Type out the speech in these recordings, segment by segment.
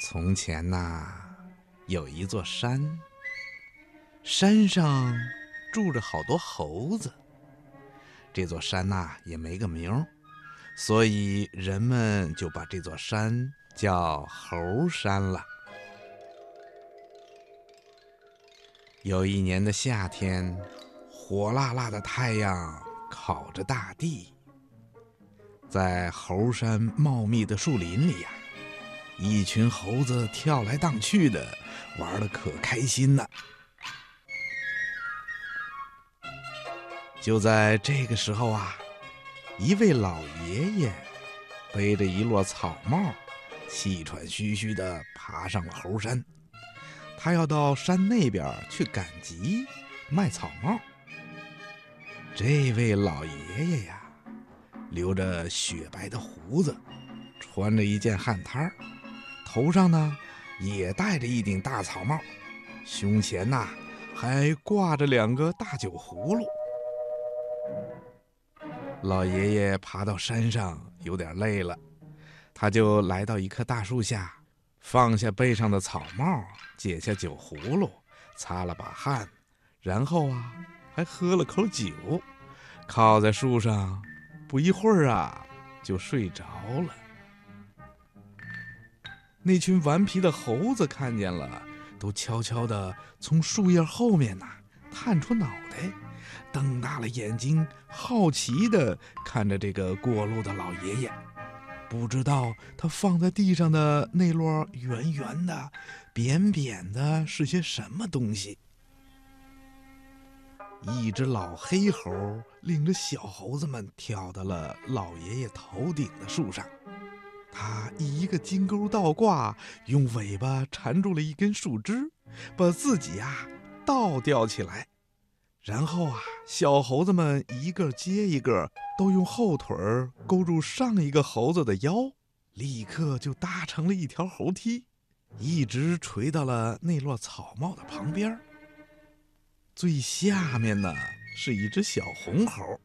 从前呐，有一座山，山上住着好多猴子。这座山呐也没个名，所以人们就把这座山叫猴山了。有一年的夏天，火辣辣的太阳烤着大地，在猴山茂密的树林里呀。一群猴子跳来荡去的，玩的可开心了。就在这个时候啊，一位老爷爷背着一摞草帽，气喘吁吁的爬上了猴山。他要到山那边去赶集卖草帽。这位老爷爷呀，留着雪白的胡子，穿着一件汗衫儿。头上呢，也戴着一顶大草帽，胸前呐，还挂着两个大酒葫芦。老爷爷爬到山上，有点累了，他就来到一棵大树下，放下背上的草帽，解下酒葫芦，擦了把汗，然后啊，还喝了口酒，靠在树上，不一会儿啊，就睡着了。那群顽皮的猴子看见了，都悄悄地从树叶后面呐探出脑袋，瞪大了眼睛，好奇地看着这个过路的老爷爷。不知道他放在地上的那摞圆圆的、扁扁的是些什么东西。一只老黑猴领着小猴子们跳到了老爷爷头顶的树上。他一个金钩倒挂，用尾巴缠住了一根树枝，把自己呀倒吊起来。然后啊，小猴子们一个接一个，都用后腿勾住上一个猴子的腰，立刻就搭成了一条猴梯，一直垂到了那落草帽的旁边。最下面呢是一只小红猴，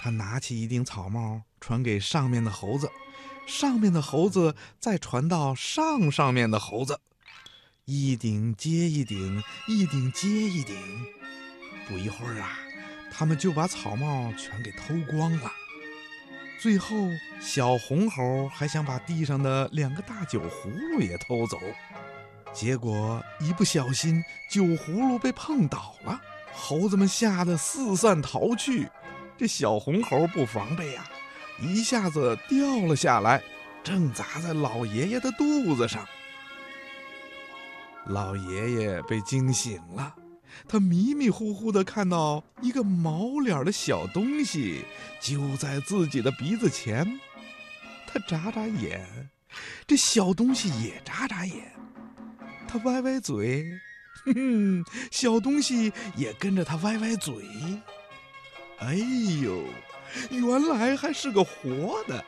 他拿起一顶草帽传给上面的猴子。上面的猴子再传到上上面的猴子，一顶接一顶，一顶接一顶。不一会儿啊，他们就把草帽全给偷光了。最后，小红猴还想把地上的两个大酒葫芦也偷走，结果一不小心，酒葫芦被碰倒了，猴子们吓得四散逃去。这小红猴不防备呀。一下子掉了下来，正砸在老爷爷的肚子上。老爷爷被惊醒了，他迷迷糊糊的看到一个毛脸的小东西就在自己的鼻子前，他眨眨眼，这小东西也眨眨眼，他歪歪嘴，哼哼，小东西也跟着他歪歪嘴。哎呦！原来还是个活的，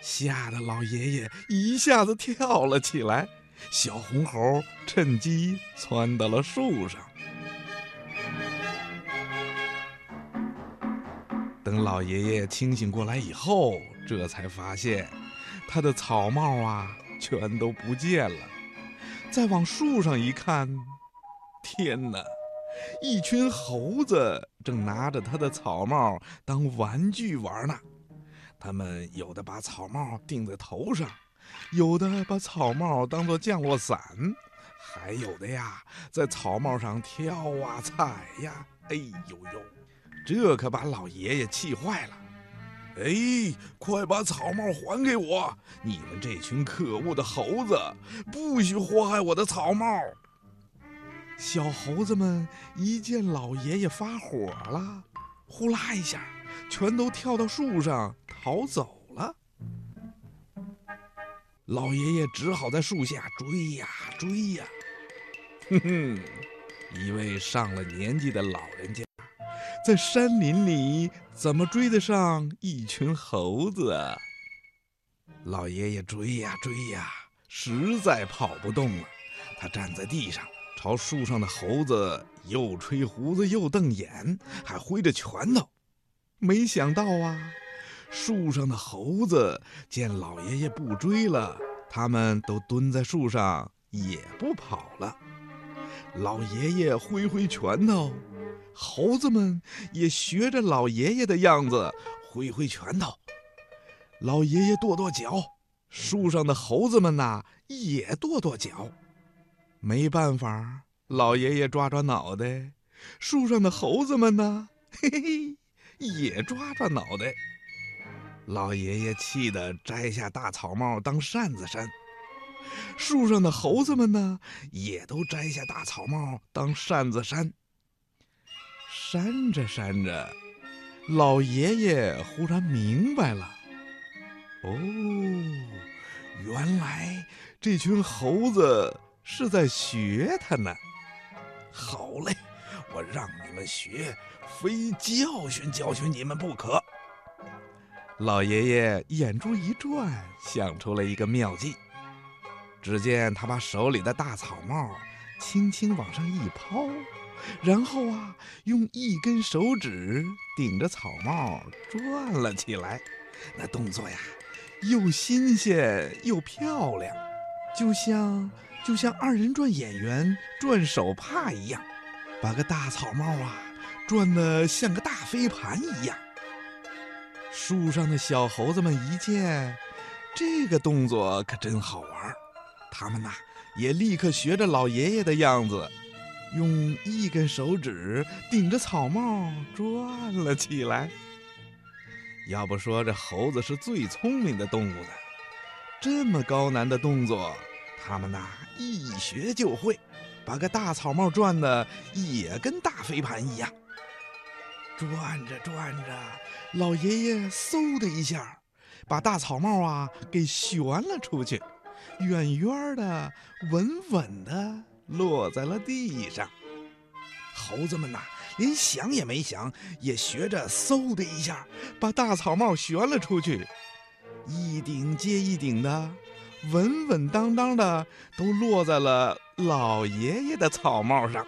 吓得老爷爷一下子跳了起来。小红猴趁机窜到了树上。等老爷爷清醒过来以后，这才发现他的草帽啊全都不见了。再往树上一看，天哪！一群猴子正拿着他的草帽当玩具玩呢，他们有的把草帽顶在头上，有的把草帽当做降落伞，还有的呀在草帽上跳啊踩呀。哎呦呦，这可把老爷爷气坏了！哎，快把草帽还给我！你们这群可恶的猴子，不许祸害我的草帽！小猴子们一见老爷爷发火了，呼啦一下，全都跳到树上逃走了。老爷爷只好在树下追呀追呀。哼哼，一位上了年纪的老人家，在山林里怎么追得上一群猴子？老爷爷追呀追呀，实在跑不动了，他站在地上。朝树上的猴子又吹胡子又瞪眼，还挥着拳头。没想到啊，树上的猴子见老爷爷不追了，他们都蹲在树上，也不跑了。老爷爷挥挥拳头，猴子们也学着老爷爷的样子挥挥拳头。老爷爷跺跺脚，树上的猴子们呐也跺跺脚。没办法，老爷爷抓抓脑袋，树上的猴子们呢，嘿嘿，也抓抓脑袋。老爷爷气得摘下大草帽当扇子扇，树上的猴子们呢，也都摘下大草帽当扇子扇。扇着扇着，老爷爷忽然明白了：哦，原来这群猴子是在学他呢。好嘞，我让你们学，非教训教训你们不可。老爷爷眼珠一转，想出了一个妙计。只见他把手里的大草帽轻轻往上一抛，然后啊，用一根手指顶着草帽转了起来。那动作呀，又新鲜又漂亮，就像就像二人转演员转手帕一样，把个大草帽啊转得像个大飞盘一样。树上的小猴子们一见这个动作，可真好玩他们呐也立刻学着老爷爷的样子，用一根手指顶着草帽转了起来。要不说这猴子是最聪明的动物呢，这么高难的动作，他们呐一学就会，把个大草帽转的也跟大飞盘一样。转着转着，老爷爷嗖的一下，把大草帽啊给旋了出去，远远的、稳稳的落在了地上。猴子们呐，连想也没想，也学着嗖的一下，把大草帽旋了出去，一顶接一顶的，稳稳当当的都落在了老爷爷的草帽上。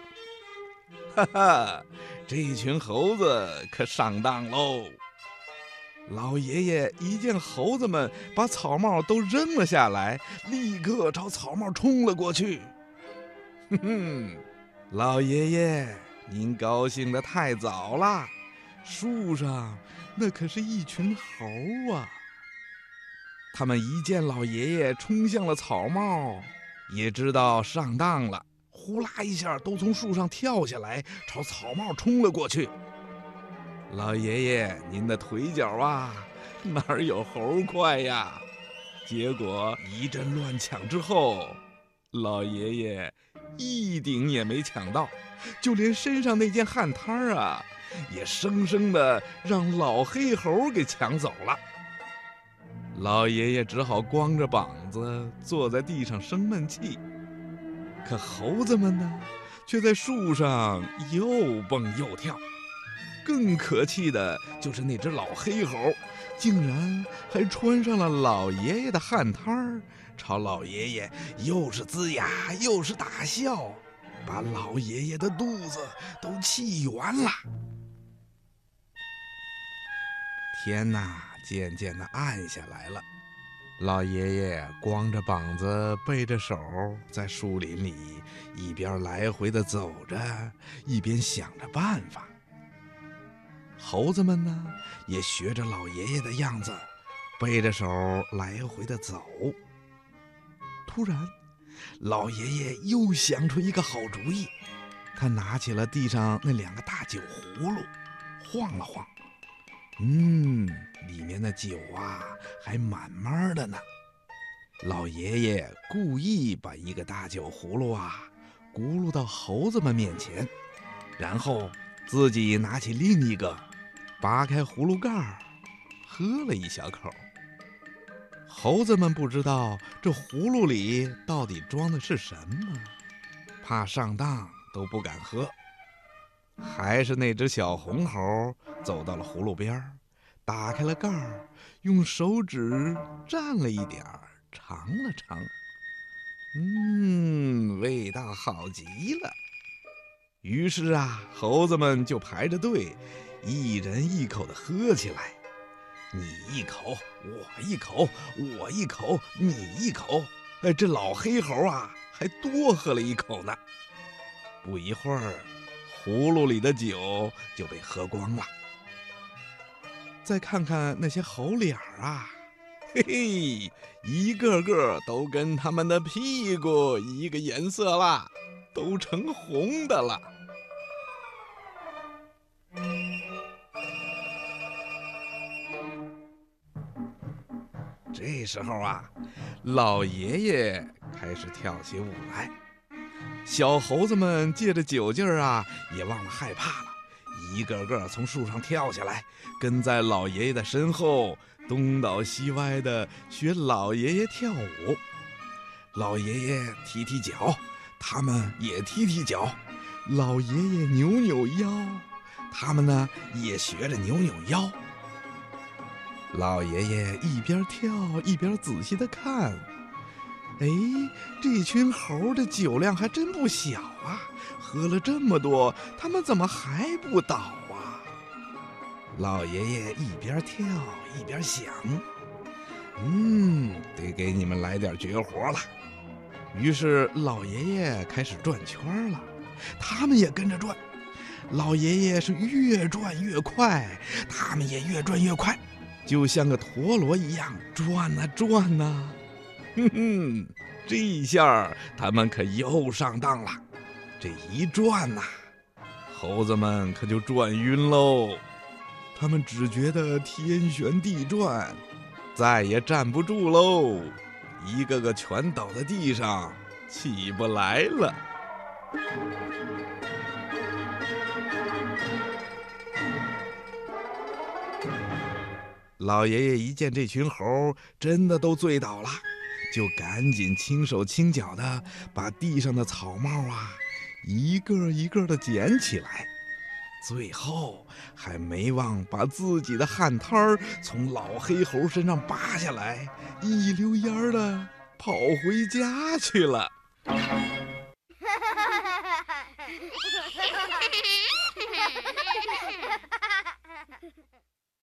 哈哈，这群猴子可上当喽！老爷爷一见猴子们把草帽都扔了下来，立刻朝草帽冲了过去。哼哼，老爷爷，您高兴得太早了，树上那可是一群猴啊！他们一见老爷爷冲向了草帽，也知道上当了。呼啦一下，都从树上跳下来，朝草帽冲了过去。老爷爷，您的腿脚啊，哪有猴快呀？结果一阵乱抢之后，老爷爷一顶也没抢到，就连身上那件汗摊啊，也生生的让老黑猴给抢走了。老爷爷只好光着膀子坐在地上生闷气。可猴子们呢，却在树上又蹦又跳。更可气的就是那只老黑猴，竟然还穿上了老爷爷的汗摊儿，朝老爷爷又是龇牙又是大笑，把老爷爷的肚子都气圆了。天呐，渐渐的暗下来了。老爷爷光着膀子，背着手，在树林里一边来回的走着，一边想着办法。猴子们呢，也学着老爷爷的样子，背着手来回的走。突然，老爷爷又想出一个好主意，他拿起了地上那两个大酒葫芦，晃了晃。嗯，里面的酒啊还满满的呢。老爷爷故意把一个大酒葫芦啊咕噜到猴子们面前，然后自己拿起另一个，拔开葫芦盖儿，喝了一小口。猴子们不知道这葫芦里到底装的是什么，怕上当都不敢喝。还是那只小红猴走到了葫芦边儿，打开了盖儿，用手指蘸了一点儿，尝了尝，嗯，味道好极了。于是啊，猴子们就排着队，一人一口的喝起来。你一口，我一口，我一口，你一口，哎，这老黑猴啊，还多喝了一口呢。不一会儿，葫芦里的酒就被喝光了。再看看那些猴脸儿啊，嘿嘿，一个个都跟他们的屁股一个颜色啦，都成红的了。这时候啊，老爷爷开始跳起舞来，小猴子们借着酒劲儿啊，也忘了害怕了，一个个从树上跳下来，跟在老爷爷的身后，东倒西歪的学老爷爷跳舞。老爷爷踢踢脚，他们也踢踢脚；老爷爷扭扭腰，他们呢也学着扭扭腰。老爷爷一边跳一边仔细的看，哎，这群猴的酒量还真不小啊！喝了这么多，他们怎么还不倒啊？老爷爷一边跳一边想，嗯，得给你们来点绝活了。于是老爷爷开始转圈了，他们也跟着转。老爷爷是越转越快，他们也越转越快。就像个陀螺一样转呐转呐，哼哼，这一下他们可又上当了。这一转呐，猴子们可就转晕喽。他们只觉得天旋地转，再也站不住喽，一个个全倒在地上，起不来了。老爷爷一见这群猴真的都醉倒了，就赶紧轻手轻脚的把地上的草帽啊一个一个的捡起来，最后还没忘把自己的汗摊儿从老黑猴身上扒下来，一溜烟儿的跑回家去了。